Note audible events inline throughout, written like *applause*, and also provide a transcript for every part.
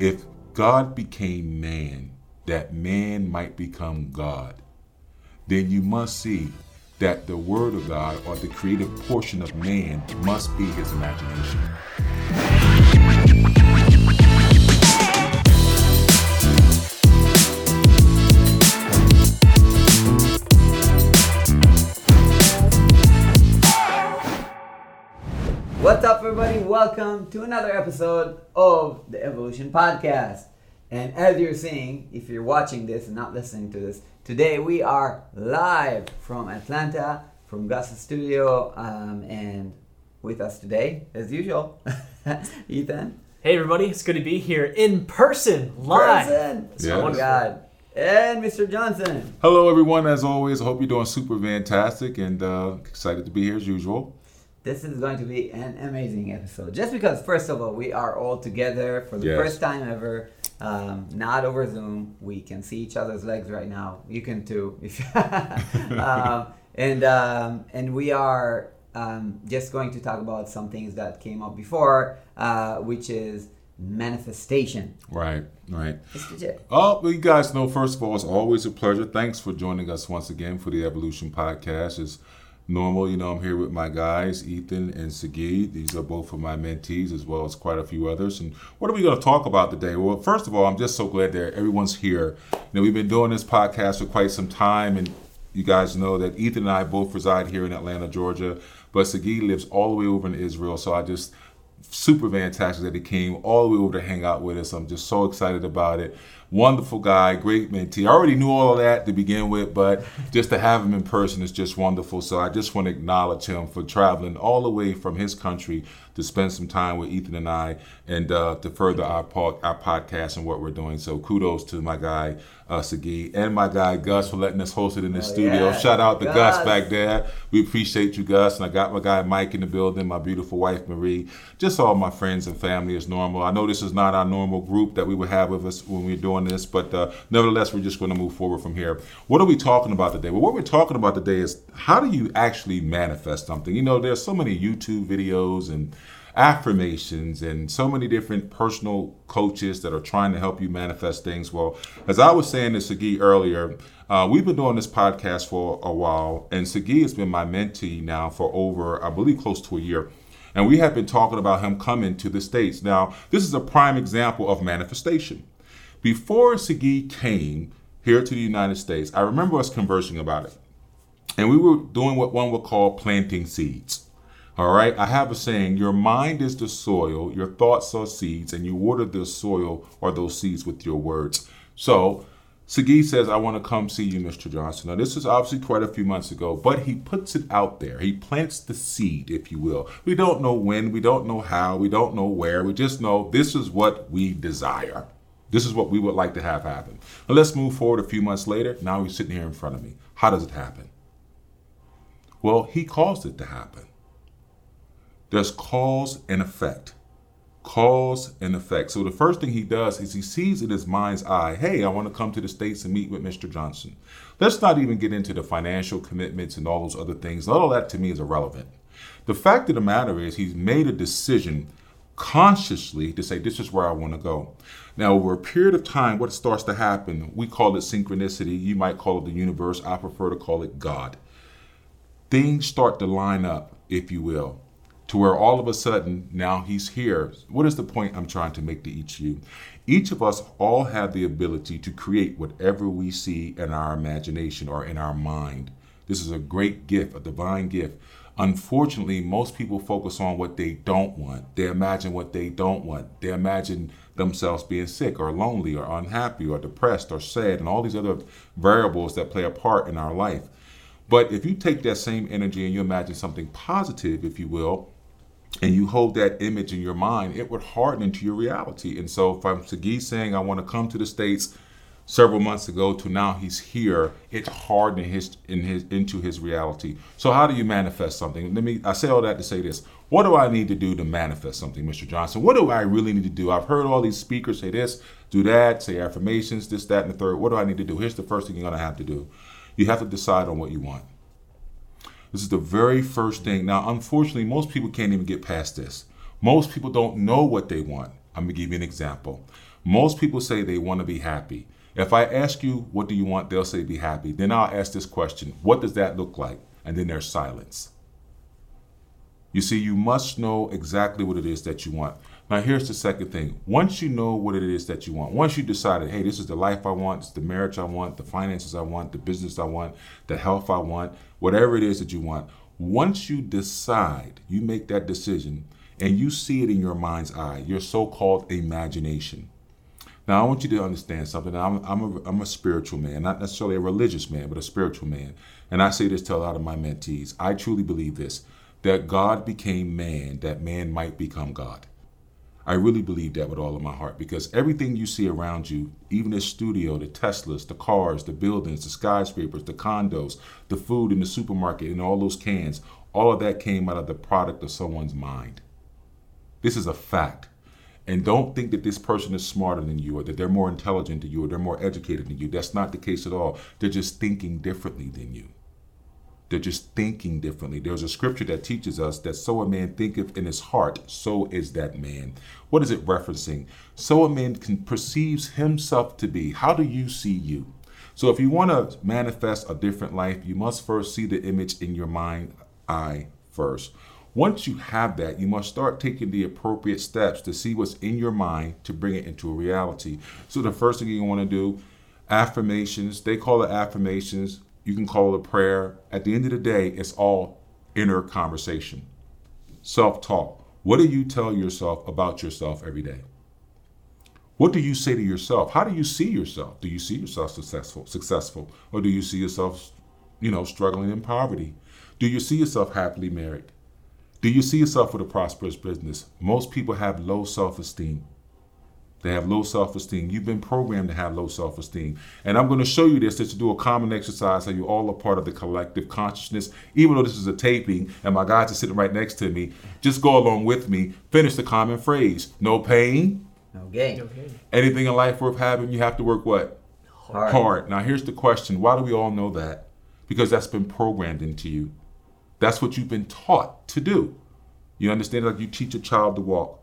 if God became man, that man might become God, then you must see that the Word of God or the creative portion of man must be his imagination. Welcome to another episode of the Evolution Podcast. And as you're seeing, if you're watching this and not listening to this, today we are live from Atlanta, from Gus's studio, um, and with us today, as usual, *laughs* Ethan. Hey everybody, it's good to be here in person, live. Person. Yeah. Oh my God. And Mr. Johnson. Hello, everyone. As always, I hope you're doing super fantastic and uh, excited to be here as usual. This is going to be an amazing episode. Just because, first of all, we are all together for the Yes. first time ever, um, not over Zoom. We can see each other's legs right now. You can too. If *laughs* um, and um, and we are um, just going to talk about some things that came up before, uh, which is manifestation. Right, right. Oh, well, you guys know, first of all, it's always a pleasure. Thanks for joining us once again for the Evolution Podcast. As normal, you know, I'm here with my guys, Ethan and Sagi. These are both of my mentees, as well as quite a few others. And what are we going to talk about today? Well, first of all, I'm just so glad that everyone's here. You know, we've been doing this podcast for quite some time, and you guys know that Ethan and I both reside here in Atlanta, Georgia, but Sagi lives all the way over in Israel. So I just super fantastic that he came all the way over to hang out with us. I'm just so excited about it. Wonderful guy, great mentee. I already knew all of that to begin with, but just to have him in person is just wonderful. So I just want to acknowledge him for traveling all the way from his country to spend some time with Ethan and I and uh, to further our, po- our podcast and what we're doing. So kudos to my guy, uh, Sagi, and my guy, Gus, for letting us host it in the Oh, studio. yeah. Shout out to Gus Gus. back there. We appreciate you, Gus. And I got my guy Mike in the building, my beautiful wife Marie, just all my friends and family as normal. I know this is not our normal group that we would have with us when we're doing this, but uh, nevertheless, we're just going to move forward from here. What are we talking about today? Well, what we're talking about today is how do you actually manifest something? You know, there's so many YouTube videos and affirmations and so many different personal coaches that are trying to help you manifest things. Well, as I was saying to Sagi earlier, uh, we've been doing this podcast for a while, and Sagi has been my mentee now for over, I believe, close to a year. And we have been talking about him coming to the States. Now, this is a prime example of manifestation. Before Sagi came here to the United States, I remember us conversing about it. And we were doing what one would call planting seeds. All right, I have a saying your mind is the soil, your thoughts are seeds, and you water the soil or those seeds with your words. So, Sagi says, I want to come see you, Mr. Johnson. Now, this is obviously quite a few months ago, but he puts it out there. He plants the seed, if you will. We don't know when, we don't know how, we don't know where. We just know this is what we desire. This is what we would like to have happen. Now, let's move forward a few months later. Now he's sitting here in front of me. How does it happen? Well, he caused it to happen. There's cause and effect. Cause and effect. So the first thing he does is he sees in his mind's eye, hey, I want to come to the States and meet with Mr. Johnson. Let's not even get into the financial commitments and all those other things. All of that to me is irrelevant. The fact of the matter is he's made a decision consciously to say, this is where I want to go. Now, over a period of time, what starts to happen, we call it synchronicity. You might call it the universe. I prefer to call it God things start to line up, if you will, to where all of a sudden now he's here. What is the point I'm trying to make to each of you? Each of us all have the ability to create whatever we see in our imagination or in our mind. This is a great gift, a divine gift. Unfortunately, most people focus on what they don't want. They imagine what they don't want. They imagine themselves being sick or lonely or unhappy or depressed or sad and all these other variables that play a part in our life. But if you take that same energy and you imagine something positive, if you will, and you hold that image in your mind, it would harden into your reality. And so if I'm Sagi saying, I want to come to the States several months ago to now he's here, it hardened his in his into his reality. So how do you manifest something? Let me I say all that to say this. What do I need to do to manifest something, Mr. Johnson? What do I really need to do? I've heard all these speakers say this, do that, say affirmations, this, that, and the third. What do I need to do? Here's the first thing you're gonna have to do. You have to decide on what you want. This is the very first thing. Now, unfortunately, most people can't even get past this. Most people don't know what they want. I'm gonna give you an example. Most people say they want to be happy. If I ask you, what do you want? They'll say, be happy. Then I'll ask this question, what does that look like? And then there's silence. You see, you must know exactly what it is that you want. Now, here's the second thing. Once you know what it is that you want, once you decided, hey, this is the life I want, it's the marriage I want, the finances I want, the business I want, the health I want, whatever it is that you want, once you decide, you make that decision, and you see it in your mind's eye, your so called imagination. Now, I want you to understand something. I'm, I'm, a, I'm a spiritual man, not necessarily a religious man, but a spiritual man. And I say this to a lot of my mentees. I truly believe this that God became man, that man might become God. I really believe that with all of my heart because everything you see around you, even this studio, the Teslas, the cars, the buildings, the skyscrapers, the condos, the food in the supermarket, and all those cans, all of that came out of the product of someone's mind. This is a fact. And don't think that this person is smarter than you or that they're more intelligent than you or they're more educated than you. That's not the case at all. They're just thinking differently than you. They're just thinking differently. There's a scripture that teaches us that so a man thinketh in his heart, so is that man. What is it referencing? So a man can perceives himself to be. How do you see you? So if you want to manifest a different life, you must first see the image in your mind eye first. Once you have that, you must start taking the appropriate steps to see what's in your mind to bring it into a reality. So the first thing you want to do, affirmations, they call it affirmations. You can call it a prayer. At the end of the day, it's all inner conversation. Self-talk. What do you tell yourself about yourself every day? What do you say to yourself? How do you see yourself? Do you see yourself successful, successful, or do you see yourself, you know, struggling in poverty? Do you see yourself happily married? Do you see yourself with a prosperous business? Most people have low self esteem. They have low self esteem. You've been programmed to have low self esteem. And I'm going to show you this just to do a common exercise so you all are part of the collective consciousness. Even though this is a taping and my guys are sitting right next to me, just go along with me. Finish the common phrase no pain, No gain. Okay. anything in life worth having, you have to work what? Hard. Hard. Now, here's the question why do we all know that? Because that's been programmed into you. That's what you've been taught to do. You understand? Like you teach a child to walk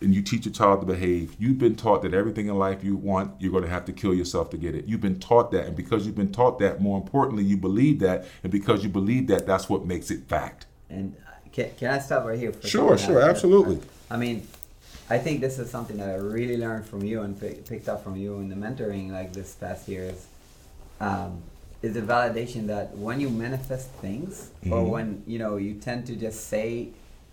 and you teach a child to behave. You've been taught that everything in life you want, you're going to have to kill yourself to get it. You've been taught that. And because you've been taught that, more importantly, you believe that. And because you believe that, that's what makes it fact. And uh, can, can I stop right here? For Sure, sure, absolutely. I mean, I think this is something that I really learned from you and pick, picked up from you in the mentoring like this past year is, um, is a validation that when you manifest things or Mhm. when you know you tend to just say,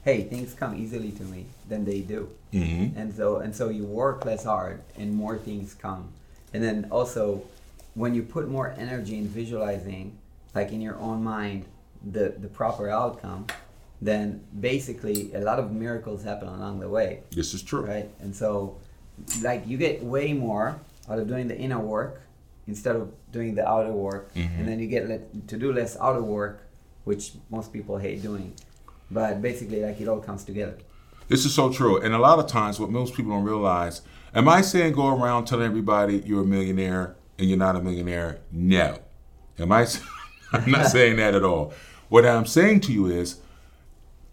"Hey, things come easily to me," then they do. Mm-hmm. and so and so you work less hard and more things come and then also when you put more energy in visualizing like in your own mind the the proper outcome then basically a lot of miracles happen along the way This is true. right and so like you get way more out of doing the inner work instead of doing the outer work Mhm. and then you get le- to do less outer work which most people hate doing but basically like it all comes together This is so true. And a lot of times, what most people don't realize, am I saying go around telling everybody you're a millionaire and you're not a millionaire? No. Am I? *laughs* I'm not *laughs* saying that at all. What I'm saying to you is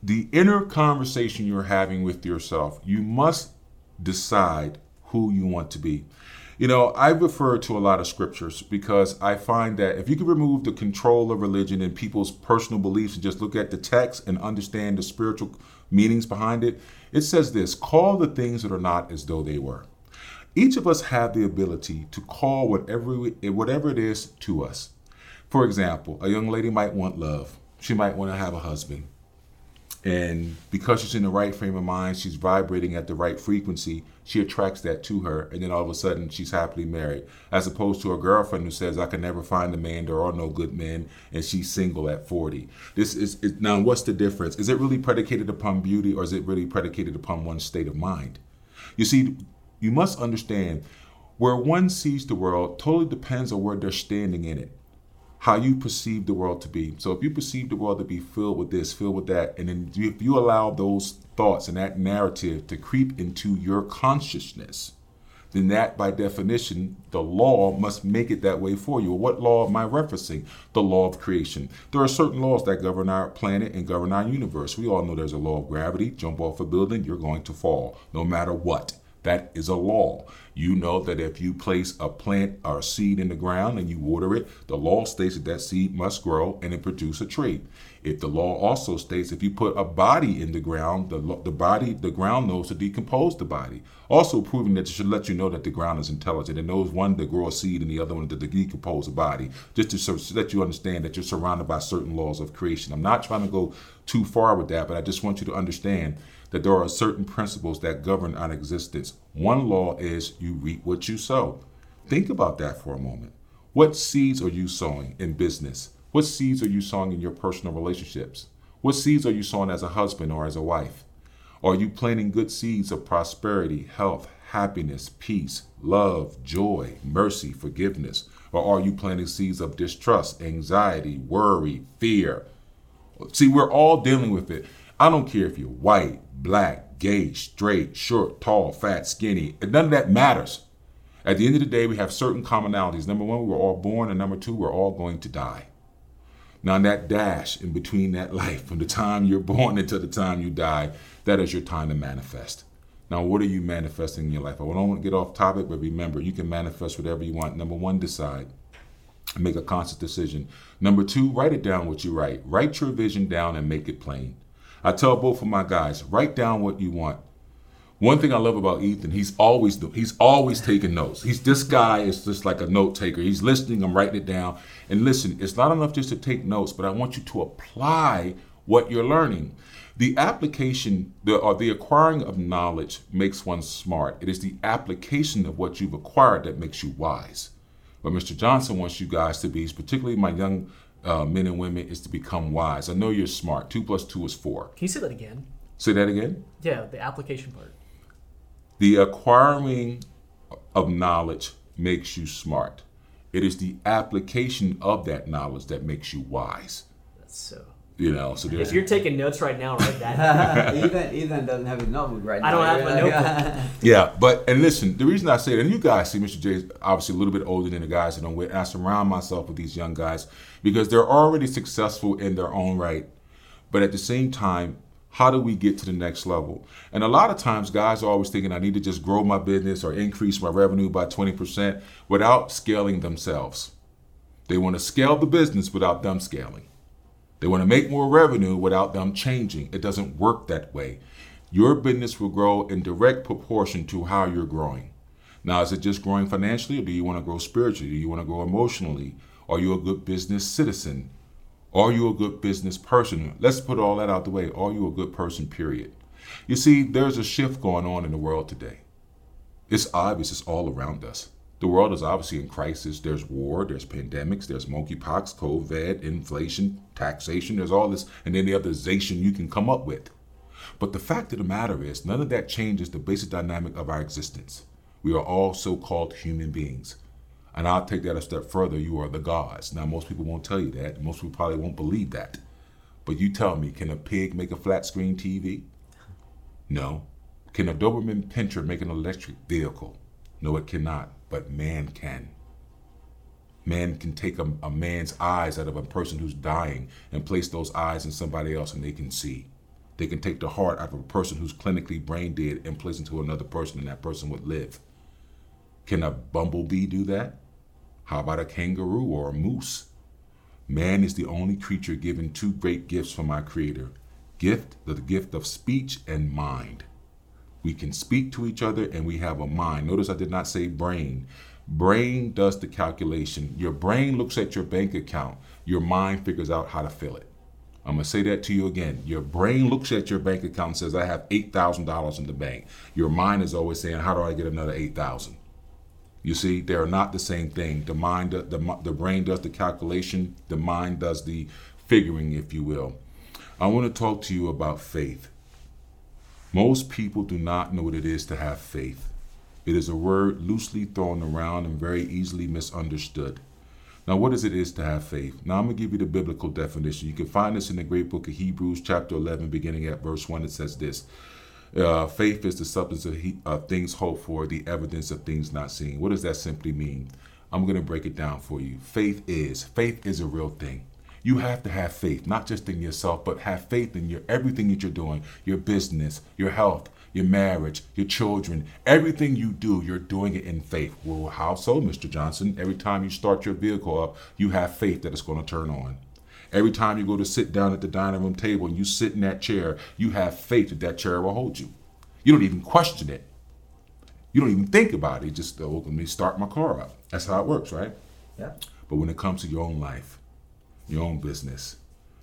the inner conversation you're having with yourself, you must decide who you want to be. You know, I refer to a lot of scriptures because I find that if you can remove the control of religion and people's personal beliefs and just look at the text and understand the spiritual meanings behind it, it says this call the things that are not as though they were. Each of us have the ability to call whatever we- whatever it is to us. For example, a young lady might want love. She might want to have a husband. And because she's in the right frame of mind, she's vibrating at the right frequency, she attracts that to her. And then all of a sudden, she's happily married. As opposed to a girlfriend who says, I can never find a man, there are no good men, and she's single at 40. This is, is now, what's the difference? Is it really predicated upon beauty or is it really predicated upon one's state of mind? You see, you must understand where one sees the world totally depends on where they're standing in it how you perceive the world to be. So if you perceive the world to be filled with this, filled with that, and then if you allow those thoughts and that narrative to creep into your consciousness, then that by definition, the law must make it that way for you. What law am I referencing? The law of creation. There are certain laws that govern our planet and govern our universe. We all know there's a law of gravity. Jump off a building, you're going to fall, no matter what. That is a law. You know that if you place a plant or a seed in the ground and you water it, the law states that that seed must grow and it produce a tree. If the law also states if you put a body in the ground, the, the body, the ground knows to decompose the body. Also proving that it should let you know that the ground is intelligent. It knows one to grow a seed and the other one to decompose a body, just to so let you understand that you're surrounded by certain laws of creation. I'm not trying to go too far with that, but I just want you to understand that there are certain principles that govern our existence. One law is you reap what you sow. Think about that for a moment. What seeds are you sowing in business? What seeds are you sowing in your personal relationships? What seeds are you sowing as a husband or as a wife? Are you planting good seeds of prosperity, health, happiness, peace, love, joy, mercy, forgiveness? Or are you planting seeds of distrust, anxiety, worry, fear? See, we're all dealing with it. I don't care if you're white, black, gay, straight, short, tall, fat, skinny. None of that matters. At the end of the day, we have certain commonalities. Number one, we were all born, and number two, we're all going to die. Now, in that dash in between that life, from the time you're born until the time you die, that is your time to manifest. Now, what are you manifesting in your life? I don't want to get off topic, but remember, you can manifest whatever you want. Number one, decide. Make a conscious decision. Number two, write it down what you write. Write your vision down and make it plain. I tell both of my guys, write down what you want. One thing I love about Ethan, he's always he's always taking notes. He's this guy is just like a note taker. He's listening, I'm writing it down. And listen, it's not enough just to take notes, but I want you to apply what you're learning. The application, the or the acquiring of knowledge makes one smart. It is the application of what you've acquired that makes you wise. But Mr. Johnson wants you guys to be, particularly my young uh, men and women, is to become wise. I know you're smart. Two plus two is four. Can you say that again? Say that again. Yeah, the application part. The acquiring of knowledge makes you smart. It is the application of that knowledge that makes you wise. That's so. You know, so there's If you're taking notes right now, write that. *laughs* Ethan, Ethan doesn't have his notebook right now. I don't have my notebook. *laughs* Yeah, but and listen, the reason I say that, and you guys see Mr. J is obviously a little bit older than the guys that I'm with. And I surround myself with these young guys because they're already successful in their own right. But at the same time, how do we get to the next level? And a lot of times, guys are always thinking, I need to just grow my business or increase my revenue by 20% without scaling themselves. They want to scale the business without them scaling. They want to make more revenue without them changing. It doesn't work that way. Your business will grow in direct proportion to how you're growing. Now, is it just growing financially, or do you want to grow spiritually? Do you want to grow emotionally? Are you a good business citizen? Are you a good business person? Let's put all that out the way. Are you a good person, period? You see, there's a shift going on in the world today. It's obvious, it's all around us. The world is obviously in crisis. There's war, there's pandemics, there's monkeypox, COVID, inflation, taxation, there's all this, and any other zation you can come up with. But the fact of the matter is, none of that changes the basic dynamic of our existence. We are all so called human beings. And I'll take that a step further. You are the gods. Now, most people won't tell you that. Most people probably won't believe that. But you tell me, can a pig make a flat screen TV? No. Can a Doberman Pinscher make an electric vehicle? No, it cannot. But man can. Man can take a, a man's eyes out of a person who's dying and place those eyes in somebody else and they can see. They can take the heart out of a person who's clinically brain dead and place it into another person and that person would live. Can a bumblebee do that? How about a kangaroo or a moose? Man is the only creature given two great gifts from our Creator gift, the gift of speech and mind. We can speak to each other and we have a mind. Notice I did not say brain. Brain does the calculation. Your brain looks at your bank account, your mind figures out how to fill it. I'm going to say that to you again. Your brain looks at your bank account and says, I have $8,000 in the bank. Your mind is always saying, How do I get another 8000 You see, they are not the same thing. The mind, the, the brain does the calculation, the mind does the figuring, if you will. I want to talk to you about faith. Most people do not know what it is to have faith. It is a word loosely thrown around and very easily misunderstood. Now, what is it is to have faith? Now, I'm going to give you the biblical definition. You can find this in the great book of Hebrews, chapter 11, beginning at verse 1. It says this uh, Faith is the substance of he, uh, things hoped for, the evidence of things not seen. What does that simply mean? I'm going to break it down for you. Faith is. Faith is a real thing. You have to have faith, not just in yourself, but have faith in your everything that you're doing, your business, your health, your marriage, your children, everything you do, you're doing it in faith. Well, how so, Mr. Johnson? Every time you start your vehicle up, you have faith that it's going to turn on. Every time you go to sit down at the dining room table and you sit in that chair, you have faith that that chair will hold you. You don't even question it. You don't even think about it. You just, oh, let me start my car up. That's how it works, right? Yeah. But when it comes to your own life, your own business,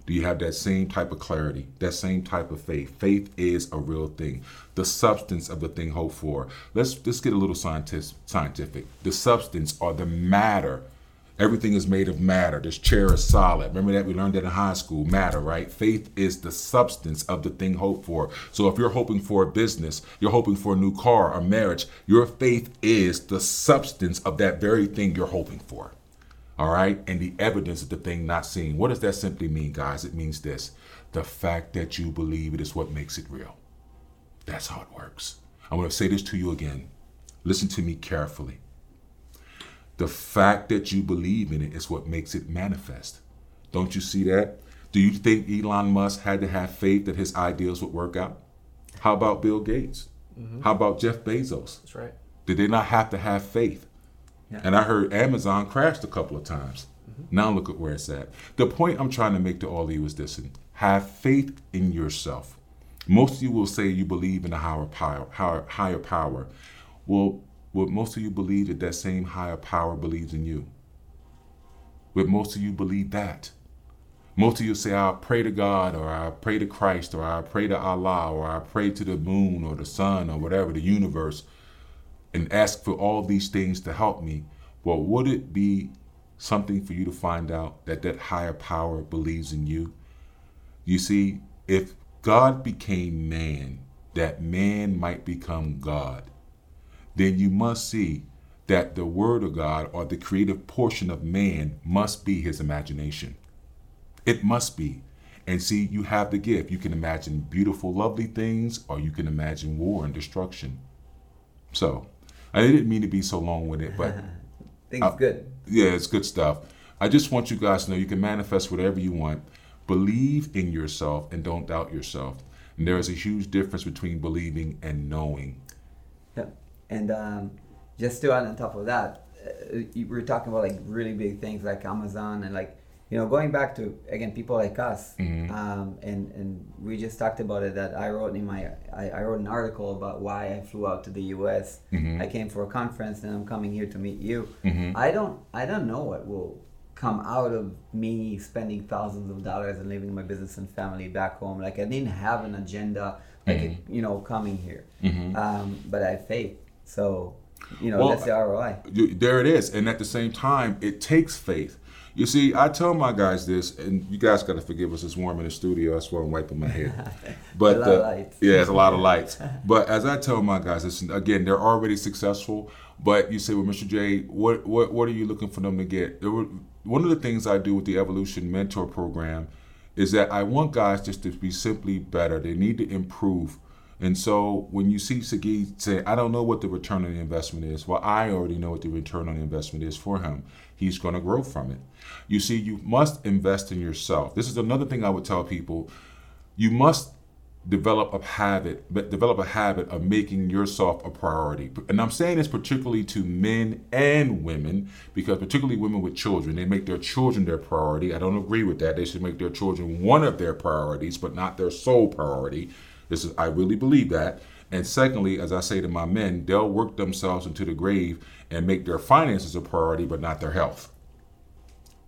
do you have that same type of clarity, that same type of faith? Faith is a real thing, the substance of the thing hoped for. Let's let's get a little scientific. The substance or the matter. Everything is made of matter. This chair is solid. Remember that we learned that in high school. Matter, right? Faith is the substance of the thing hoped for. So if you're hoping for a business, you're hoping for a new car, a marriage, your faith is the substance of that very thing you're hoping for all right, and the evidence of the thing not seen. What does that simply mean, guys? It means this the fact that you believe it is what makes it real. That's how it works. I'm going to say this to you again. Listen to me carefully. The fact that you believe in it is what makes it manifest. Don't you see that? Do you think Elon Musk had to have faith that his ideas would work out? How about Bill Gates? Mm-hmm. How about Jeff Bezos? That's right. Did they not have to have faith? Yeah. And I heard Amazon crashed a couple of times. Mm-hmm. Now look at where it's at. The point I'm trying to make to all of you is this have faith in yourself. Most of you will say you believe in a higher power, higher, higher power. Well, would most of you believe that that same higher power believes in you? Would most of you believe that? Most of you say, I pray to God, or I pray to Christ, or I pray to Allah, or I pray to the moon, or the sun, or whatever, the universe and ask for all these things to help me, well, would it be something for you to find out that that higher power believes in you? You see, if God became man, that man might become God, then you must see that the Word of God or the creative portion of man must be his imagination. It must be. And see, you have the gift. You can imagine beautiful, lovely things, or you can imagine war and destruction. So, I didn't mean to be so long with it, but *laughs* I it's good. Yeah, it's good stuff. I just want you guys to know you can manifest whatever you want. Believe in yourself and don't doubt yourself. And there is a huge difference between believing and knowing. Yeah, and um, just to add on top of that, uh, we were talking about like really big things like Amazon and like you know, going back to again people like us, mm-hmm. um, and and we just talked about it. That I wrote in my I, I wrote an article about why I flew out to the U.S. Mm-hmm. I came for a conference, and I'm coming here to meet you. Mm-hmm. I don't I don't know what will come out of me spending thousands of dollars and leaving my business and family back home. Like I didn't have an agenda, like mm-hmm. you know, coming here. Mm-hmm. Um, but I have faith, so you know well, that's the ROI. There it is, and at the same time, it takes faith you see, I tell my guys this, and you guys got to forgive us. It's warm in the studio. That's why I'm wiping my head. *laughs* But uh, yeah, it's a lot of lights. but as I tell my guys, listen, again, they're already successful. But you say, well, Mr. J, what what what are you looking for them to get? Were, one of the things I do with the Evolution Mentor Program is that I want guys just to be simply better. They need to improve. And so when you see Sagi say, I don't know what the return on the investment is, well, I already know what the return on the investment is for him. He's going to grow from it. You see, you must invest in yourself. This is another thing I would tell people. You must develop a habit, develop a habit of making yourself a priority. And I'm saying this particularly to men and women, because particularly women with children, they make their children their priority. I don't agree with that. They should make their children one of their priorities, but not their sole priority. This is I really believe that. And secondly, as I say to my men, they'll work themselves into the grave and make their finances a priority, but not their health.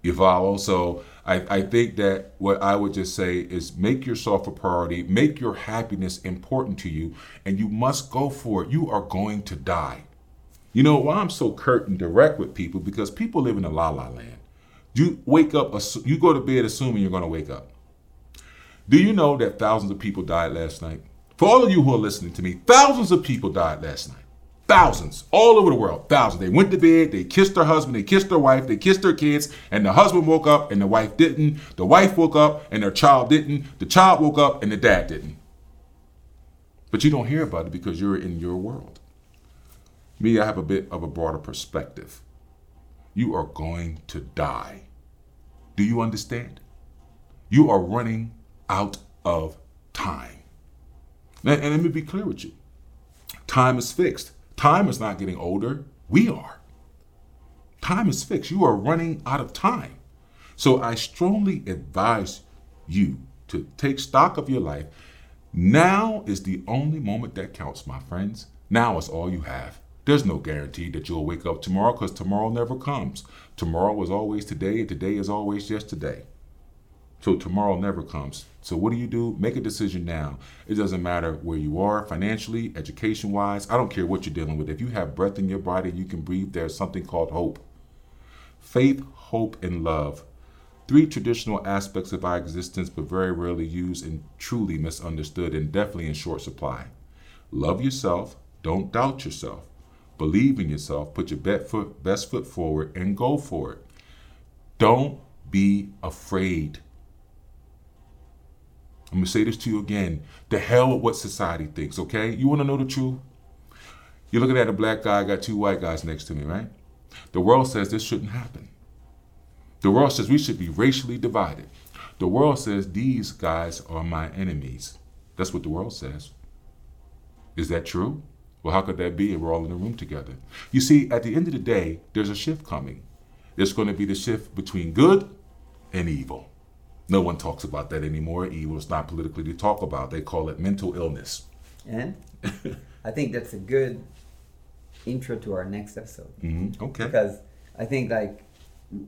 You follow? So I, I think that what I would just say is make yourself a priority, make your happiness important to you, and you must go for it. You are going to die. You know why I'm so curt and direct with people? Because people live in a la la land. You wake up, you go to bed assuming you're going to wake up. Do you know that thousands of people died last night? For all of you who are listening to me, thousands of people died last night. Thousands, all over the world, thousands. They went to bed, they kissed their husband, they kissed their wife, they kissed their kids, and the husband woke up and the wife didn't. The wife woke up and their child didn't. The child woke up and the dad didn't. But you don't hear about it because you're in your world. Me, I have a bit of a broader perspective. You are going to die. Do you understand? You are running out of time. And, and let me be clear with you. Time is fixed. Time is not getting older. We are. Time is fixed. You are running out of time. So I strongly advise you to take stock of your life. Now is the only moment that counts, my friends. Now is all you have. There's no guarantee that you'll wake up tomorrow because tomorrow never comes. Tomorrow is always today, and today is always yesterday. So tomorrow never comes. So what do you do? Make a decision now. It doesn't matter where you are financially, education wise. I don't care what you're dealing with. If you have breath in your body, you can breathe. There's something called hope. Faith, hope, and love. Three traditional aspects of our existence, but very rarely used and truly misunderstood, and definitely in short supply. Love yourself. Don't doubt yourself. Believe in yourself. Put your best foot, best foot forward and go for it. Don't be afraid. I'm gonna say this to you again. The hell with what society thinks, okay? You wanna know the truth? You're looking at a black guy, I got two white guys next to me, right? The world says this shouldn't happen. The world says we should be racially divided. The world says these guys are my enemies. That's what the world says. Is that true? Well, how could that be if we're all in a room together? You see, at the end of the day, there's a shift coming. There's going to be the shift between good and evil. No one talks about that anymore. Evil is not politically to talk about. They call it mental illness. And *laughs* I think that's a good intro to our next episode. Mm-hmm. Okay. Because I think like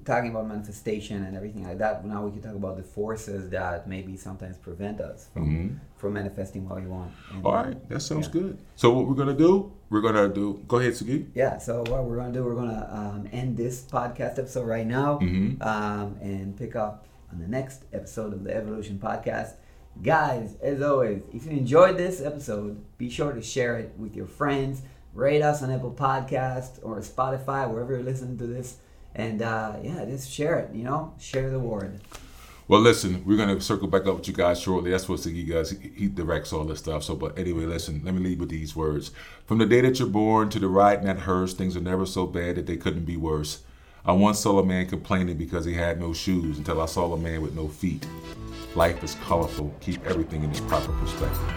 talking about manifestation and everything like that, now we can talk about the forces that maybe sometimes prevent us from Mhm. from manifesting what we want. And, All right, that sounds yeah. good. So what we're gonna do? We're gonna do. Go ahead, Sagi. Yeah, so what we're gonna do, we're gonna um, end this podcast episode right now, Mhm. um, and pick up on the next episode of the Evolution Podcast. Guys, as always, if you enjoyed this episode, be sure to share it with your friends. Rate us on Apple Podcast or Spotify, wherever you're listening to this, and uh, yeah, just share it. You know, share the word. Well, listen, we're gonna circle back up with you guys shortly. That's what Sagi does. He, directs all this stuff. So, but anyway, listen. Let me leave with these words: From the day that you're born to the ride in that hearse, things are never so bad that they couldn't be worse. I once saw a man complaining because he had no shoes until I saw a man with no feet. Life is colorful. Keep everything in its proper perspective.